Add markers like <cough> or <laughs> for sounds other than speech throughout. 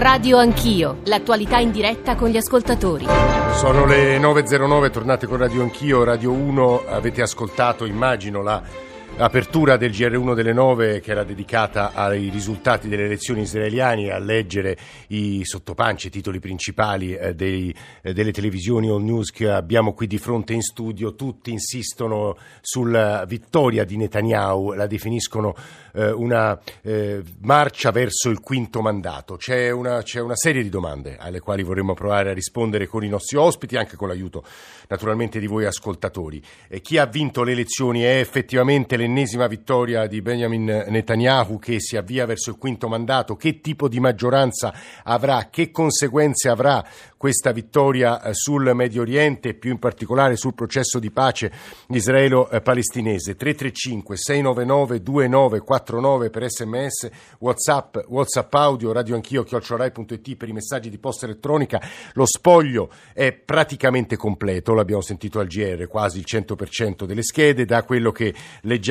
Radio Anch'io, l'attualità in diretta con gli ascoltatori. Sono le 9.09, tornate con Radio Anch'io, Radio 1, avete ascoltato, immagino, la Apertura del GR1 delle 9 che era dedicata ai risultati delle elezioni israeliane a leggere i sottopanci, i titoli principali eh, dei, eh, delle televisioni all news che abbiamo qui di fronte in studio. Tutti insistono sulla vittoria di Netanyahu, la definiscono eh, una eh, marcia verso il quinto mandato. C'è una, c'è una serie di domande alle quali vorremmo provare a rispondere con i nostri ospiti, anche con l'aiuto naturalmente di voi ascoltatori. chi ha vinto le elezioni è effettivamente l'ennesima vittoria di Benjamin Netanyahu che si avvia verso il quinto mandato, che tipo di maggioranza avrà, che conseguenze avrà questa vittoria eh, sul Medio Oriente, più in particolare sul processo di pace israelo-palestinese. 335 699 2949 per sms, whatsapp, whatsapp audio, radio anch'io, chiocciorai.it per i messaggi di posta elettronica. Lo spoglio è praticamente completo, l'abbiamo sentito al GR, quasi il 100% delle schede, da quello che leggiamo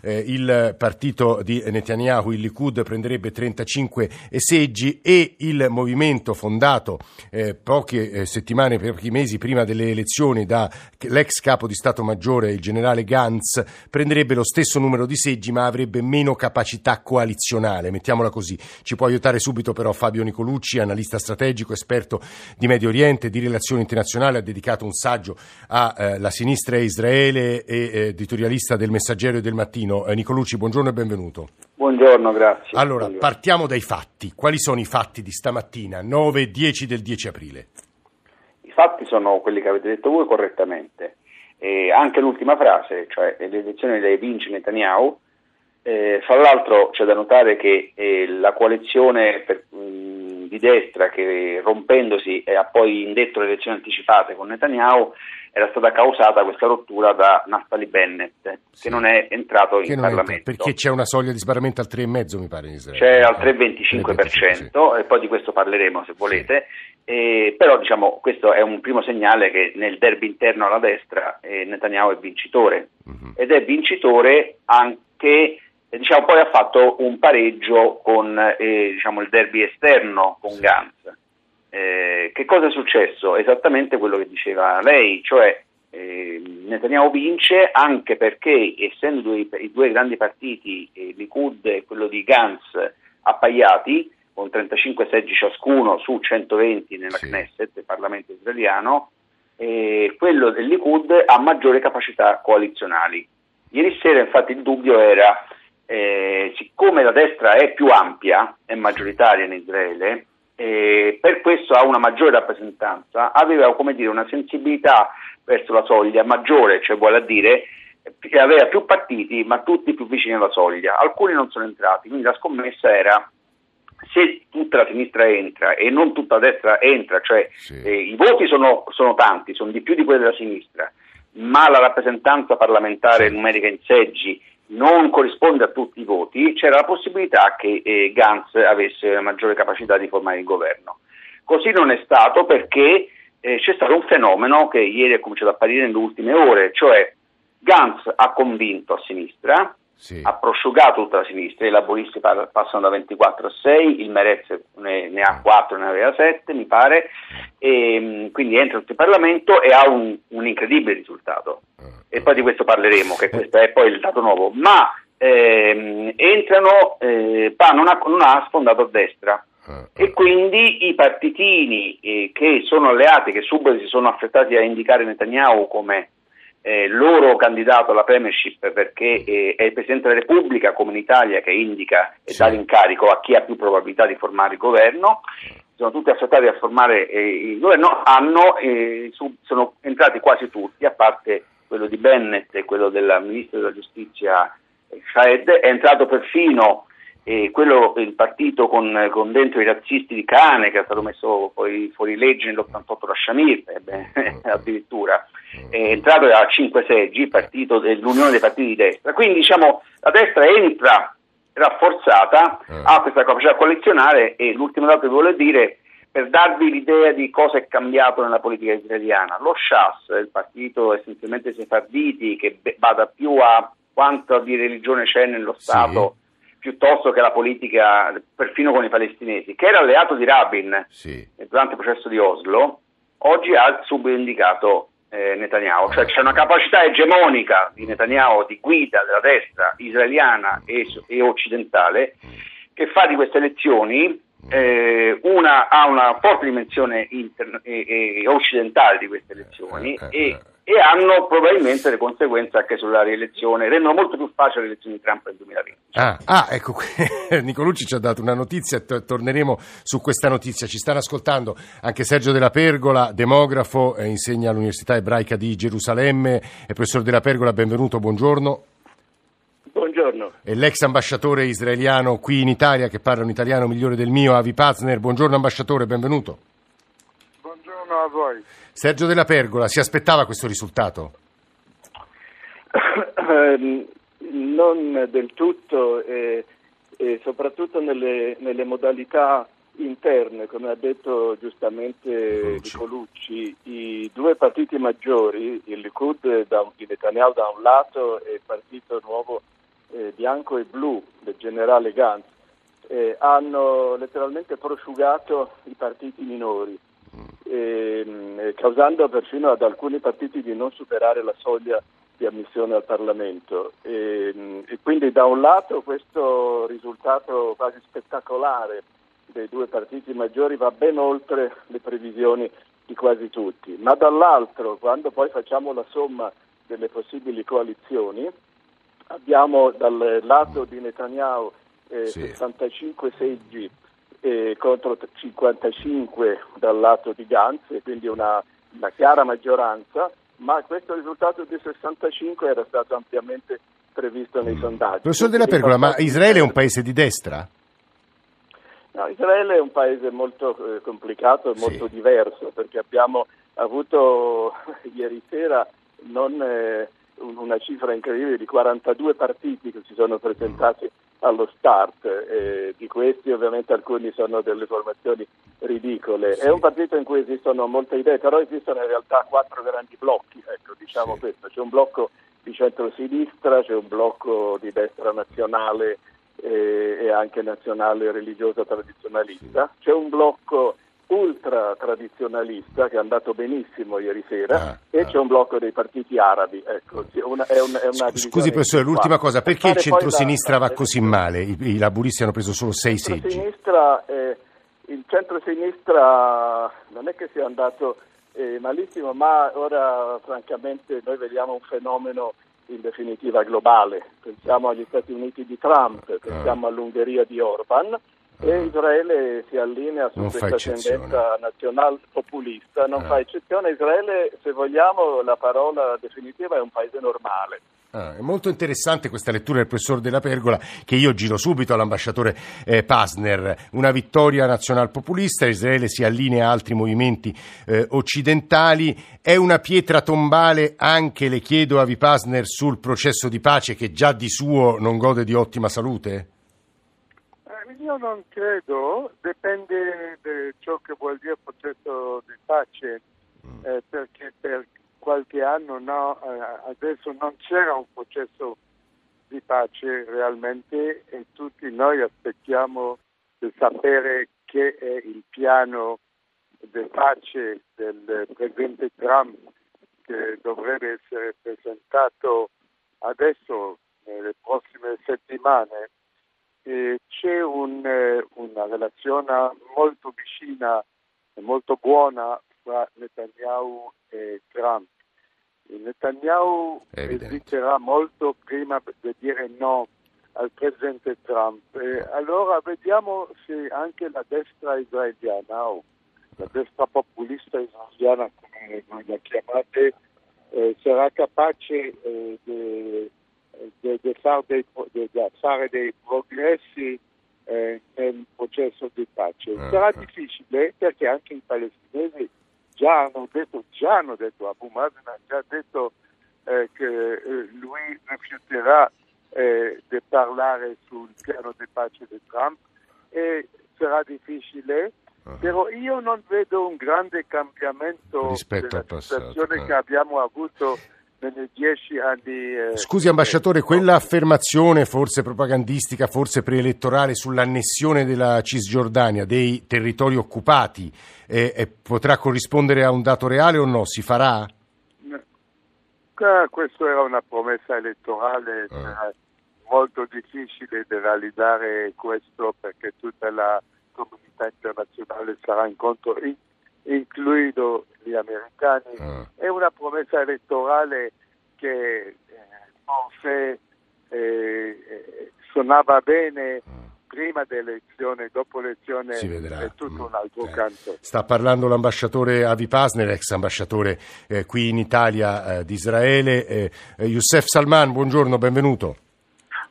eh, il partito di Netanyahu, il Likud, prenderebbe 35 seggi e il movimento fondato eh, poche eh, settimane, pochi mesi prima delle elezioni dall'ex capo di Stato Maggiore, il generale Gantz, prenderebbe lo stesso numero di seggi ma avrebbe meno capacità coalizionale, mettiamola così. Ci può aiutare subito però Fabio Nicolucci, analista strategico, esperto di Medio Oriente, di relazioni internazionali, ha dedicato un saggio alla eh, sinistra Israele e eh, editorialista del Messaggero e del Mattino. Eh, Nicolucci, buongiorno e benvenuto. Buongiorno, grazie. Allora, Buongiorno. partiamo dai fatti. Quali sono i fatti di stamattina, 9 e 10 del 10 aprile? I fatti sono quelli che avete detto voi correttamente. E anche l'ultima frase, cioè le elezioni le vince Netanyahu. Eh, fra l'altro c'è da notare che eh, la coalizione per, mh, di destra che rompendosi ha poi indetto le elezioni anticipate con Netanyahu era stata causata questa rottura da Naftali Bennett, sì. che non è entrato che in Parlamento. Entra, perché c'è una soglia di sbarramento al 3,5 mi pare in Israele. C'è al 3,25%, 3,25 e poi di questo parleremo se volete, sì. eh, però diciamo questo è un primo segnale che nel derby interno alla destra eh, Netanyahu è vincitore uh-huh. ed è vincitore anche diciamo, poi ha fatto un pareggio con eh, diciamo, il derby esterno con sì. Gantz. Eh, che cosa è successo? Esattamente quello che diceva lei, cioè eh, Netanyahu vince anche perché essendo due, i due grandi partiti, eh, Likud e quello di Gantz, appaiati con 35 seggi ciascuno su 120 nella sì. Knesset, il Parlamento israeliano, eh, quello del Likud ha maggiori capacità coalizionali. Ieri sera infatti il dubbio era, eh, siccome la destra è più ampia, è maggioritaria in Israele, eh, per questo ha una maggiore rappresentanza, aveva come dire, una sensibilità verso la soglia maggiore, cioè vuole dire che aveva più partiti ma tutti più vicini alla soglia, alcuni non sono entrati, quindi la scommessa era se tutta la sinistra entra e non tutta la destra entra, cioè sì. eh, i voti sono, sono, tanti, sono di più di quelli della sinistra, ma la rappresentanza parlamentare sì. numerica in seggi non corrisponde a tutti i voti, c'era la possibilità che eh, Gantz avesse maggiore capacità di formare il governo. Così non è stato perché eh, c'è stato un fenomeno che ieri è cominciato a apparire nelle ultime ore, cioè Gantz ha convinto a sinistra, sì. ha prosciugato tutta la sinistra, i laboristi passano da 24 a 6, il Merez ne, ne ha 4, ne aveva 7 mi pare, e, mm, quindi entra tutto il Parlamento e ha un, un incredibile risultato. E poi di questo parleremo, che questo è poi il dato nuovo, ma ehm, entrano, eh, PA non ha, non ha sfondato a destra. E quindi i partitini eh, che sono alleati, che subito si sono affrettati a indicare Netanyahu come eh, loro candidato alla premiership perché eh, è il Presidente della Repubblica come in Italia che indica e sì. dà l'incarico a chi ha più probabilità di formare il governo, sono tutti affrettati a formare eh, il governo, hanno, eh, su, sono entrati quasi tutti, a parte quello di Bennett e quello del Ministro della Giustizia eh, Shahed, è entrato perfino eh, quello, il partito con, con, dentro i razzisti di Cane che è stato messo poi fuori legge nell'88 da Shamir, eh, <laughs> addirittura è entrato a 5 seggi, il partito dell'Unione dei partiti di destra. Quindi diciamo la destra entra rafforzata, eh. ha questa capacità collezionale e l'ultimo dato che vuole dire per darvi l'idea di cosa è cambiato nella politica israeliana. Lo Shas, il partito essenzialmente sefarditi che vada più a quanto di religione c'è nello Stato, piuttosto che la politica perfino con i palestinesi, che era alleato di Rabin Sì. durante il processo di Oslo, oggi ha subito indicato eh, Netanyahu, cioè c'è una capacità egemonica di Netanyahu di guida della destra israeliana e, e occidentale che fa di queste elezioni eh, una, ha una forte dimensione inter- e, e occidentale di queste elezioni Eh, eh, e, e hanno probabilmente le conseguenze anche sulla rielezione, rendono molto più facile le elezioni di Trump nel 2020. Ah, ah, ecco, qui <laughs> Nicolucci ci ha dato una notizia e to- torneremo su questa notizia. Ci stanno ascoltando anche Sergio Della Pergola, demografo, eh, insegna all'Università Ebraica di Gerusalemme. E professor Della Pergola, benvenuto, buongiorno. Buongiorno. E l'ex ambasciatore israeliano qui in Italia, che parla un italiano migliore del mio, Avi Pazner. Buongiorno ambasciatore, benvenuto. Buongiorno a voi. Sergio Della Pergola, si aspettava questo risultato? Ehm, non del tutto e, e soprattutto nelle, nelle modalità interne, come ha detto giustamente Nicolucci. I due partiti maggiori, il Likud da, di Netanyahu da un lato e il partito nuovo eh, bianco e blu del generale Gantz, eh, hanno letteralmente prosciugato i partiti minori, eh, causando perfino ad alcuni partiti di non superare la soglia di ammissione al Parlamento. E, e quindi da un lato questo risultato quasi spettacolare dei due partiti maggiori va ben oltre le previsioni di quasi tutti, ma dall'altro quando poi facciamo la somma delle possibili coalizioni abbiamo dal lato di Netanyahu eh, Sì. 65 seggi eh, contro 55 dal lato di Gantz, quindi una, una chiara maggioranza, ma questo risultato di 65 era stato ampiamente previsto nei sondaggi. Professor Della Pergola, ma Israele è un paese di destra? No, Israele è un paese molto eh, complicato e Sì. molto diverso perché abbiamo avuto <laughs> ieri sera non eh, un- una cifra incredibile di 42 partiti che si sono presentati allo start, eh, di questi ovviamente alcuni sono delle formazioni ridicole. Sì. È un partito in cui esistono molte idee, però esistono in realtà quattro grandi blocchi, ecco, diciamo Sì. questo. C'è un blocco di centrosinistra, c'è un blocco di destra nazionale eh, e anche nazionale religiosa tradizionalista, c'è un blocco ultra tradizionalista che è andato benissimo ieri sera Ah, e ah. c'è un blocco dei partiti arabi. Ecco, una- è una, è una Scusi professore, qua. l'ultima cosa, Per perché il centrosinistra va così male? I, i laburisti hanno preso solo sei seggi. eh, il centrosinistra non è che sia andato eh, malissimo, ma ora francamente noi vediamo un fenomeno in definitiva globale. Pensiamo agli Stati Uniti di Trump, pensiamo all'Ungheria di Orban. E Israele si allinea su Non questa tendenza nazional populista, non Ah. fa eccezione. Israele, se vogliamo, la parola definitiva è un paese normale. Ah, è molto interessante questa lettura del professor Della Pergola che io giro subito all'ambasciatore eh, Pasner. Una vittoria nazionalpopulista, Israele si allinea a altri movimenti eh, occidentali. È una pietra tombale anche, le chiedo a Vipasner, sul processo di pace che già di suo non gode di ottima salute? Io non credo, dipende da ciò che vuol dire processo di pace, eh, perché per qualche anno no, eh, adesso non c'era un processo di pace realmente e tutti noi aspettiamo di sapere che è il piano di pace del presidente Trump che dovrebbe essere presentato adesso nelle prossime settimane eh, c'è un, eh, una relazione molto vicina e molto buona tra Netanyahu e Trump. Netanyahu esiterà molto prima di dire no al presidente Trump. E allora vediamo se anche la destra israeliana o la destra populista israeliana, come la chiamate, eh, sarà capace eh, di di- far dei fare dei progressi eh, nel processo di pace. Ah, Sarà difficile perché anche i palestinesi già hanno detto, già hanno detto, Abu Mazen ha già detto eh, che eh, lui rifiuterà eh, di parlare sul piano di pace di Trump e sarà difficile, Ah. però io non vedo un grande cambiamento Rispetto della al passato, situazione eh. che abbiamo avuto dieci anni. Eh, Scusi ambasciatore, quella affermazione forse propagandistica, forse preelettorale sull'annessione della Cisgiordania, dei territori occupati, eh, eh, potrà corrispondere a un dato reale o no? Si farà? Eh, questa era una promessa elettorale, eh. molto difficile di realizzare questo perché tutta la comunità internazionale sarà in incluso gli americani. Eh. È una promessa elettorale che eh, forse eh, suonava bene prima dell'elezione, dopo l'elezione è tutto mm. un altro eh. canto. Sta parlando l'ambasciatore Avi Pasner, ex ambasciatore eh, qui in Italia eh, di Israele. Eh, eh, Youssef Salman, buongiorno, benvenuto.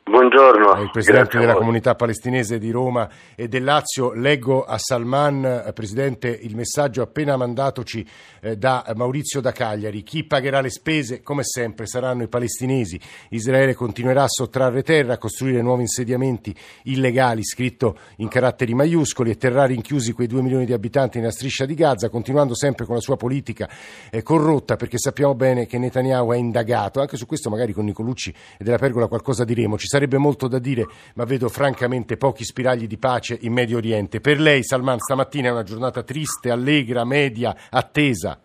Buongiorno. il Presidente della comunità palestinese di Roma e del Lazio. Leggo a Salman, eh, Presidente, il messaggio appena mandatoci eh, da Maurizio da Cagliari. Chi pagherà le spese, come sempre, saranno i palestinesi. Israele continuerà a sottrarre terra, a costruire nuovi insediamenti illegali, scritto in caratteri maiuscoli, e terrà rinchiusi quei due milioni di abitanti nella striscia di Gaza, continuando sempre con la sua politica eh, corrotta, perché sappiamo bene che Netanyahu è indagato. Anche su questo magari con Nicolucci e della Pergola qualcosa diremo. Ci sarebbe molto da dire, ma vedo francamente pochi spiragli di pace in Medio Oriente. Per lei, Salman, stamattina è una giornata triste, allegra, media, attesa?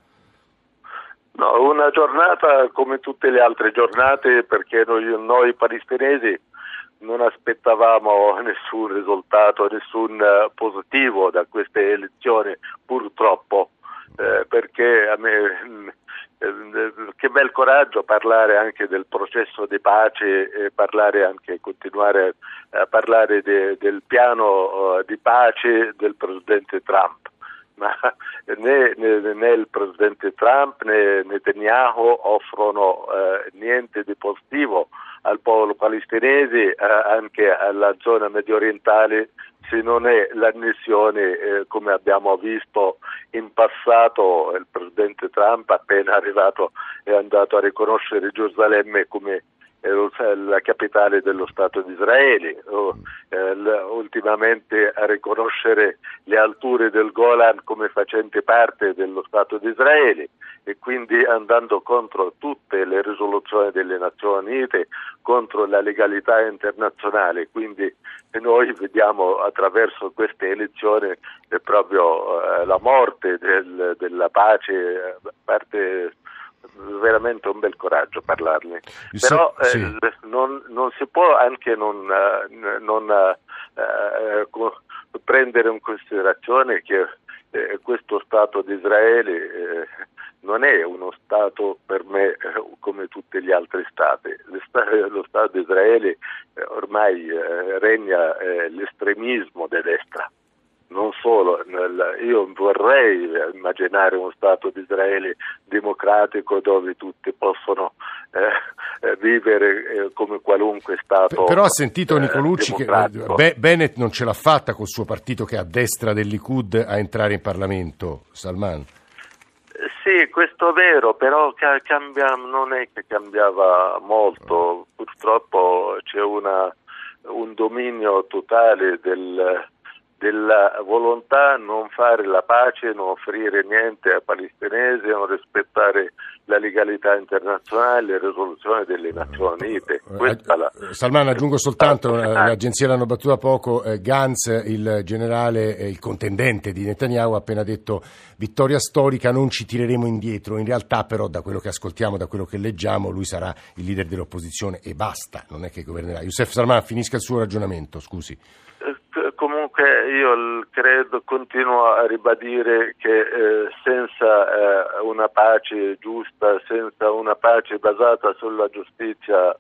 No, una giornata come tutte le altre giornate perché noi, noi palestinesi non aspettavamo <laughs> nessun risultato, nessun uh, positivo da queste elezioni, purtroppo, eh, perché a me eh, che bel coraggio parlare anche del processo di pace e parlare anche, continuare a parlare de, del piano uh, di pace del presidente Trump. Ma né, né, né il presidente Trump né Netanyahu offrono uh, niente di positivo al popolo palestinese, uh, anche alla zona medio orientale se non è l'annessione, eh, come abbiamo visto in passato, il presidente Trump appena arrivato è andato a riconoscere Gerusalemme come eh, la capitale dello Stato di Israele, o, eh, ultimamente a riconoscere le alture del Golan come facenti parte dello Stato di Israele e quindi andando contro tutte le risoluzioni delle Nazioni Unite, contro la legalità internazionale. Quindi noi vediamo attraverso queste elezioni proprio eh, la morte del, della pace, eh, parte veramente un bel coraggio parlarne. Però eh, sì. non, non, si può anche non, eh, non eh, prendere in considerazione che eh, questo Stato di Israele eh, non è uno Stato per me come tutti gli altri Stati. Lo Stato di Israele ormai regna l'estremismo di destra non solo, nel, io vorrei immaginare uno Stato di Israele democratico dove tutti possono eh, eh vivere eh, come qualunque Stato. Però ha sentito eh, Nicolucci che Be- Bennett non ce l'ha fatta col suo partito che è a destra del Likud a entrare in Parlamento, Salman. Sì, questo è vero, però cambia, non è che cambiava molto, purtroppo c'è una, un dominio totale del, della volontà non fare la pace, non offrire niente ai palestinesi, non rispettare la legalità internazionale, le risoluzioni delle Nazioni Unite. Eh, la... Salman, aggiungo soltanto, l'agenzia l'hanno battuta poco, eh, Gantz, il generale, eh, il contendente di Netanyahu, ha appena detto vittoria storica, non ci tireremo indietro. In realtà però da quello che ascoltiamo, da quello che leggiamo, lui sarà il leader dell'opposizione e basta, non è che governerà. Youssef Salman, finisca il suo ragionamento, scusi comunque io credo, continuo a ribadire che eh, senza eh, una pace giusta, senza una pace basata sulla giustizia,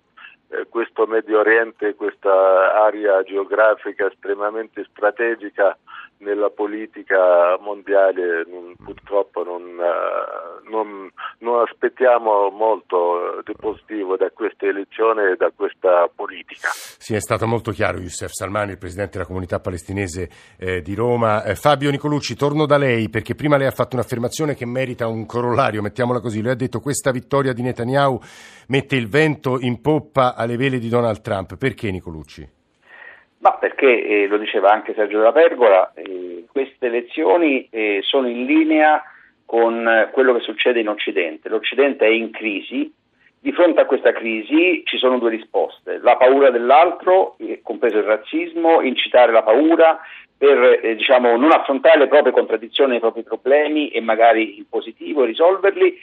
eh, questo Medio Oriente, questa area geografica estremamente strategica nella politica mondiale non, purtroppo non, uh, non, non, aspettiamo molto di positivo da queste elezioni e da questa politica. Sì, è stato molto chiaro Youssef Salmani, il Presidente della comunità palestinese eh, di Roma. Eh, Fabio Nicolucci, torno da lei perché prima lei ha fatto un'affermazione che merita un corollario, mettiamola così. Lui ha detto questa vittoria di Netanyahu mette il vento in poppa alle vele di Donald Trump. Perché Nicolucci? Ma perché, eh, lo diceva anche Sergio della Pergola, eh, queste elezioni eh, sono in linea con quello che succede in Occidente. L'Occidente è in crisi Di fronte a questa crisi ci sono due risposte, la paura dell'altro, eh, compreso il razzismo, incitare la paura per eh, diciamo, non affrontare le proprie contraddizioni, i propri problemi e magari in positivo risolverli,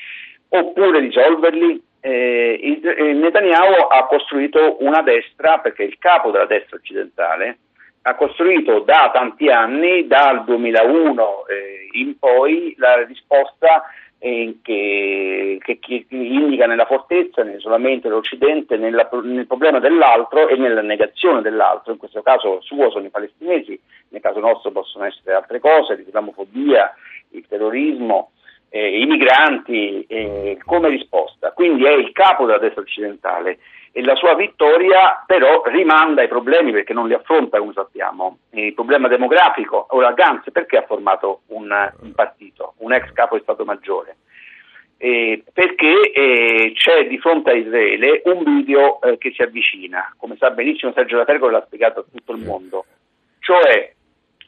oppure risolverli. Eh, eh, Netanyahu ha costruito una destra, perché è il capo della destra occidentale, ha costruito da tanti anni, dal 2001 eh, in poi, la risposta eh, che, che, che, indica nella fortezza, nell'isolamento dell'Occidente, nella, nel problema dell'altro e nella negazione dell'altro, in questo caso suo sono i palestinesi, nel caso nostro possono essere altre cose, l'islamofobia, il terrorismo, eh, i migranti eh, come risposta. Quindi è il capo della destra occidentale e la sua vittoria però rimanda i problemi perché non li affronta come sappiamo. Il problema demografico, ora Gantz perché ha formato un, un partito, un ex capo di Stato Maggiore? Eh, perché eh, c'è di fronte a Israele un video eh, che si avvicina, come sa benissimo Sergio Latergo l'ha spiegato a tutto il mondo, cioè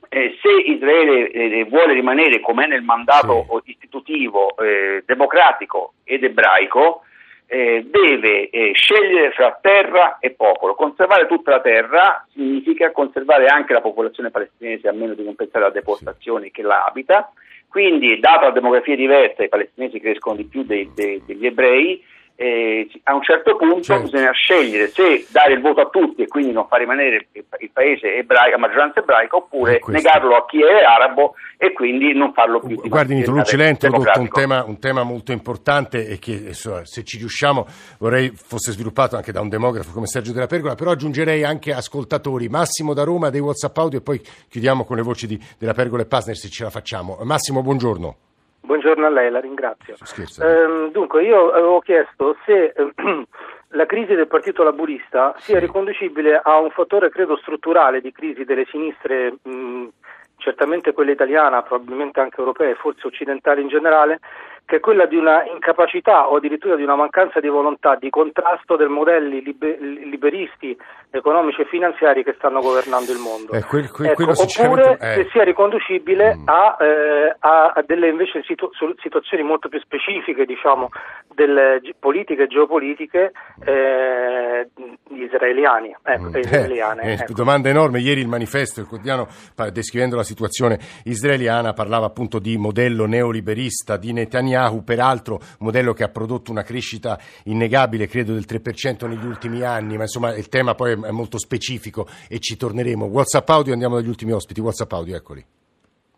eh, se Israele eh, vuole rimanere come è nel mandato sì. istitutivo eh, democratico ed ebraico, eh, deve eh, scegliere fra terra e popolo. Conservare tutta la terra significa conservare anche la popolazione palestinese a meno di non pensare alla deportazione sì. che la abita. Quindi, data la demografia diversa, i palestinesi crescono di più dei, dei, degli ebrei, eh, a un certo punto certo. bisogna scegliere se dare il voto a tutti e quindi non far rimanere il, paese ebraico, a maggioranza ebraica oppure negarlo a chi è arabo e quindi non farlo più. Guardi Nitolucci, lei ha introdotto un tema, un tema, molto importante e che se ci riusciamo vorrei fosse sviluppato anche da un demografo come Sergio Della Pergola, però aggiungerei anche ascoltatori. Massimo da Roma dei WhatsApp audio e poi chiudiamo con le voci di Della Pergola e Pasner se ce la facciamo. Massimo, buongiorno. Buongiorno a lei, la ringrazio. Eh, dunque, io avevo chiesto se <clears throat> la crisi del Partito Laburista sia riconducibile a un fattore, credo, strutturale di crisi delle sinistre, mh, certamente quella italiana, probabilmente anche europea e forse occidentale in generale, che è quella di una incapacità o addirittura di una mancanza di volontà di contrasto dei modelli liber- liberisti economici e finanziari che stanno governando il mondo. Eh, quel, quel, ecco, oppure eh. se sia riconducibile mm. a, eh, a, delle invece situ- situazioni molto più specifiche, diciamo, delle ge- politiche e geopolitiche eh, israeliani, ecco, mm. israeliane. Eh, ecco. Domanda enorme. Ieri il manifesto, il quotidiano, descrivendo la situazione israeliana, parlava appunto di modello neoliberista di Netanyahu Netanyahu, peraltro modello che ha prodotto una crescita innegabile, credo del 3% negli ultimi anni, ma insomma il tema poi è molto specifico e ci torneremo. WhatsApp audio, andiamo dagli ultimi ospiti, WhatsApp audio, eccoli.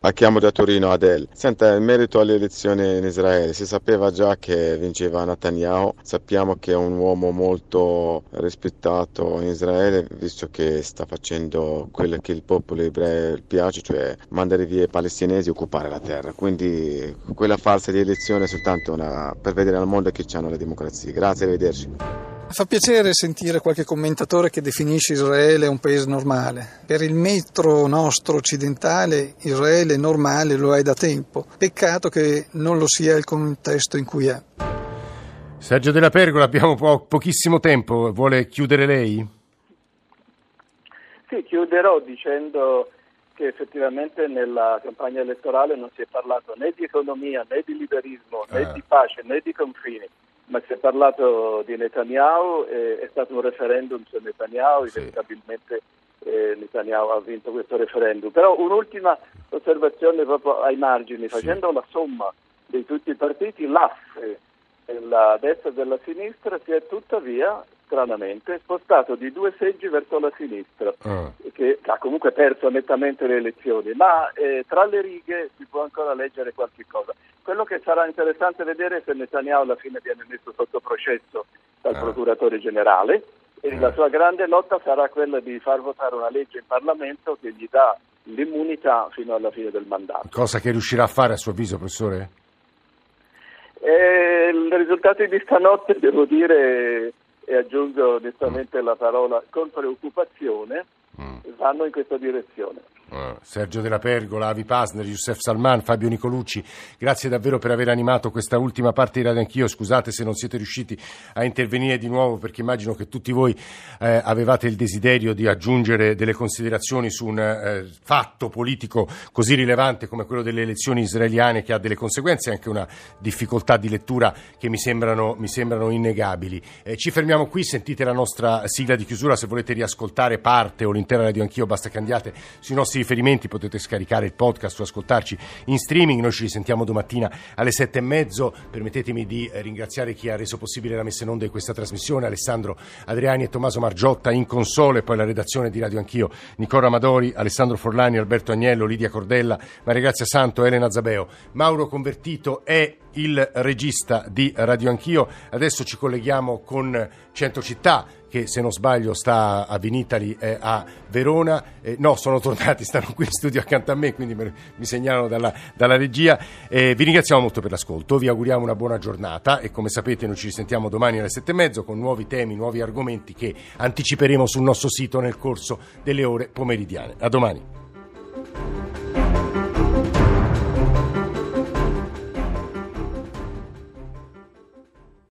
La chiamo da Torino Adel. Senta, in merito alle elezioni in Israele, si sapeva già che vinceva Netanyahu, sappiamo che è un uomo molto rispettato in Israele, visto che sta facendo quello che il popolo ebreo piace, cioè mandare via i palestinesi e occupare la terra. Quindi quella falsa di elezione è soltanto una, per vedere al mondo che hanno la democrazia. Grazie, arrivederci. Fa piacere sentire qualche commentatore che definisce Israele un paese normale. Per il metro nostro occidentale Israele normale lo è da tempo. Peccato che non lo sia il contesto in cui è. Sergio della Pergola, abbiamo po- pochissimo tempo, vuole chiudere lei? Sì, chiuderò dicendo che effettivamente nella campagna elettorale non si è parlato né di economia né di liberismo né ah. di pace né di confini ma si è parlato di Netanyahu, eh, è stato un referendum su Netanyahu, sì. inevitabilmente eh, Netanyahu ha vinto questo referendum. Però un'ultima osservazione proprio ai margini, facendo sì. la somma di tutti i partiti, l'asse della destra e della sinistra si è tuttavia stranamente spostato di due seggi verso la sinistra, ah. che ha comunque perso nettamente le elezioni, ma eh, tra le righe si può ancora leggere qualche cosa. Quello che sarà interessante vedere è se Netanyahu alla fine viene messo sotto processo dal ah. procuratore generale e ah. la sua grande lotta sarà quella di far votare una legge in Parlamento che gli dà l'immunità fino alla fine del mandato. Cosa che riuscirà a fare a suo avviso, professore? Eh, I risultati di stanotte, devo dire, e aggiungo onestamente la parola con preoccupazione, mm. vanno in questa direzione. Uh, Sergio Della Pergola, Avi Pasner, Youssef Salman, Fabio Nicolucci, grazie davvero per aver animato questa ultima parte di Radio Anch'io. Scusate se non siete riusciti a intervenire di nuovo perché immagino che tutti voi eh, avevate il desiderio di aggiungere delle considerazioni su un eh, fatto politico così rilevante come quello delle elezioni israeliane che ha delle conseguenze e anche una difficoltà di lettura che mi sembrano, mi sembrano innegabili. Eh, ci fermiamo qui, sentite la nostra sigla di chiusura, se volete riascoltare parte o l'intera Radio Anch'io basta che andiate sui nostri riferimenti, potete scaricare il podcast o ascoltarci in streaming, noi ci risentiamo domattina alle sette e mezzo, permettetemi di eh, ringraziare chi ha reso possibile la messa in onda di questa trasmissione, Alessandro Adriani e Tommaso Margiotta in console, poi la redazione di Radio Anch'io, Nicola Amadori, Alessandro Forlani, Alberto Agnello, Lidia Cordella, Maria Grazia Santo, Elena Zabeo, Mauro Convertito è il regista di Radio Anch'io, adesso ci colleghiamo con Cento Città, che se non sbaglio sta a Vinitali e a Verona. Eh, no, sono tornati, <laughs> stanno qui in studio accanto a me, quindi me, mi segnalano dalla, dalla regia. Eh, vi ringraziamo molto per l'ascolto, vi auguriamo una buona giornata e come sapete noi ci risentiamo domani alle sette e mezzo con nuovi temi, nuovi argomenti che anticiperemo sul nostro sito nel corso delle ore pomeridiane. A domani.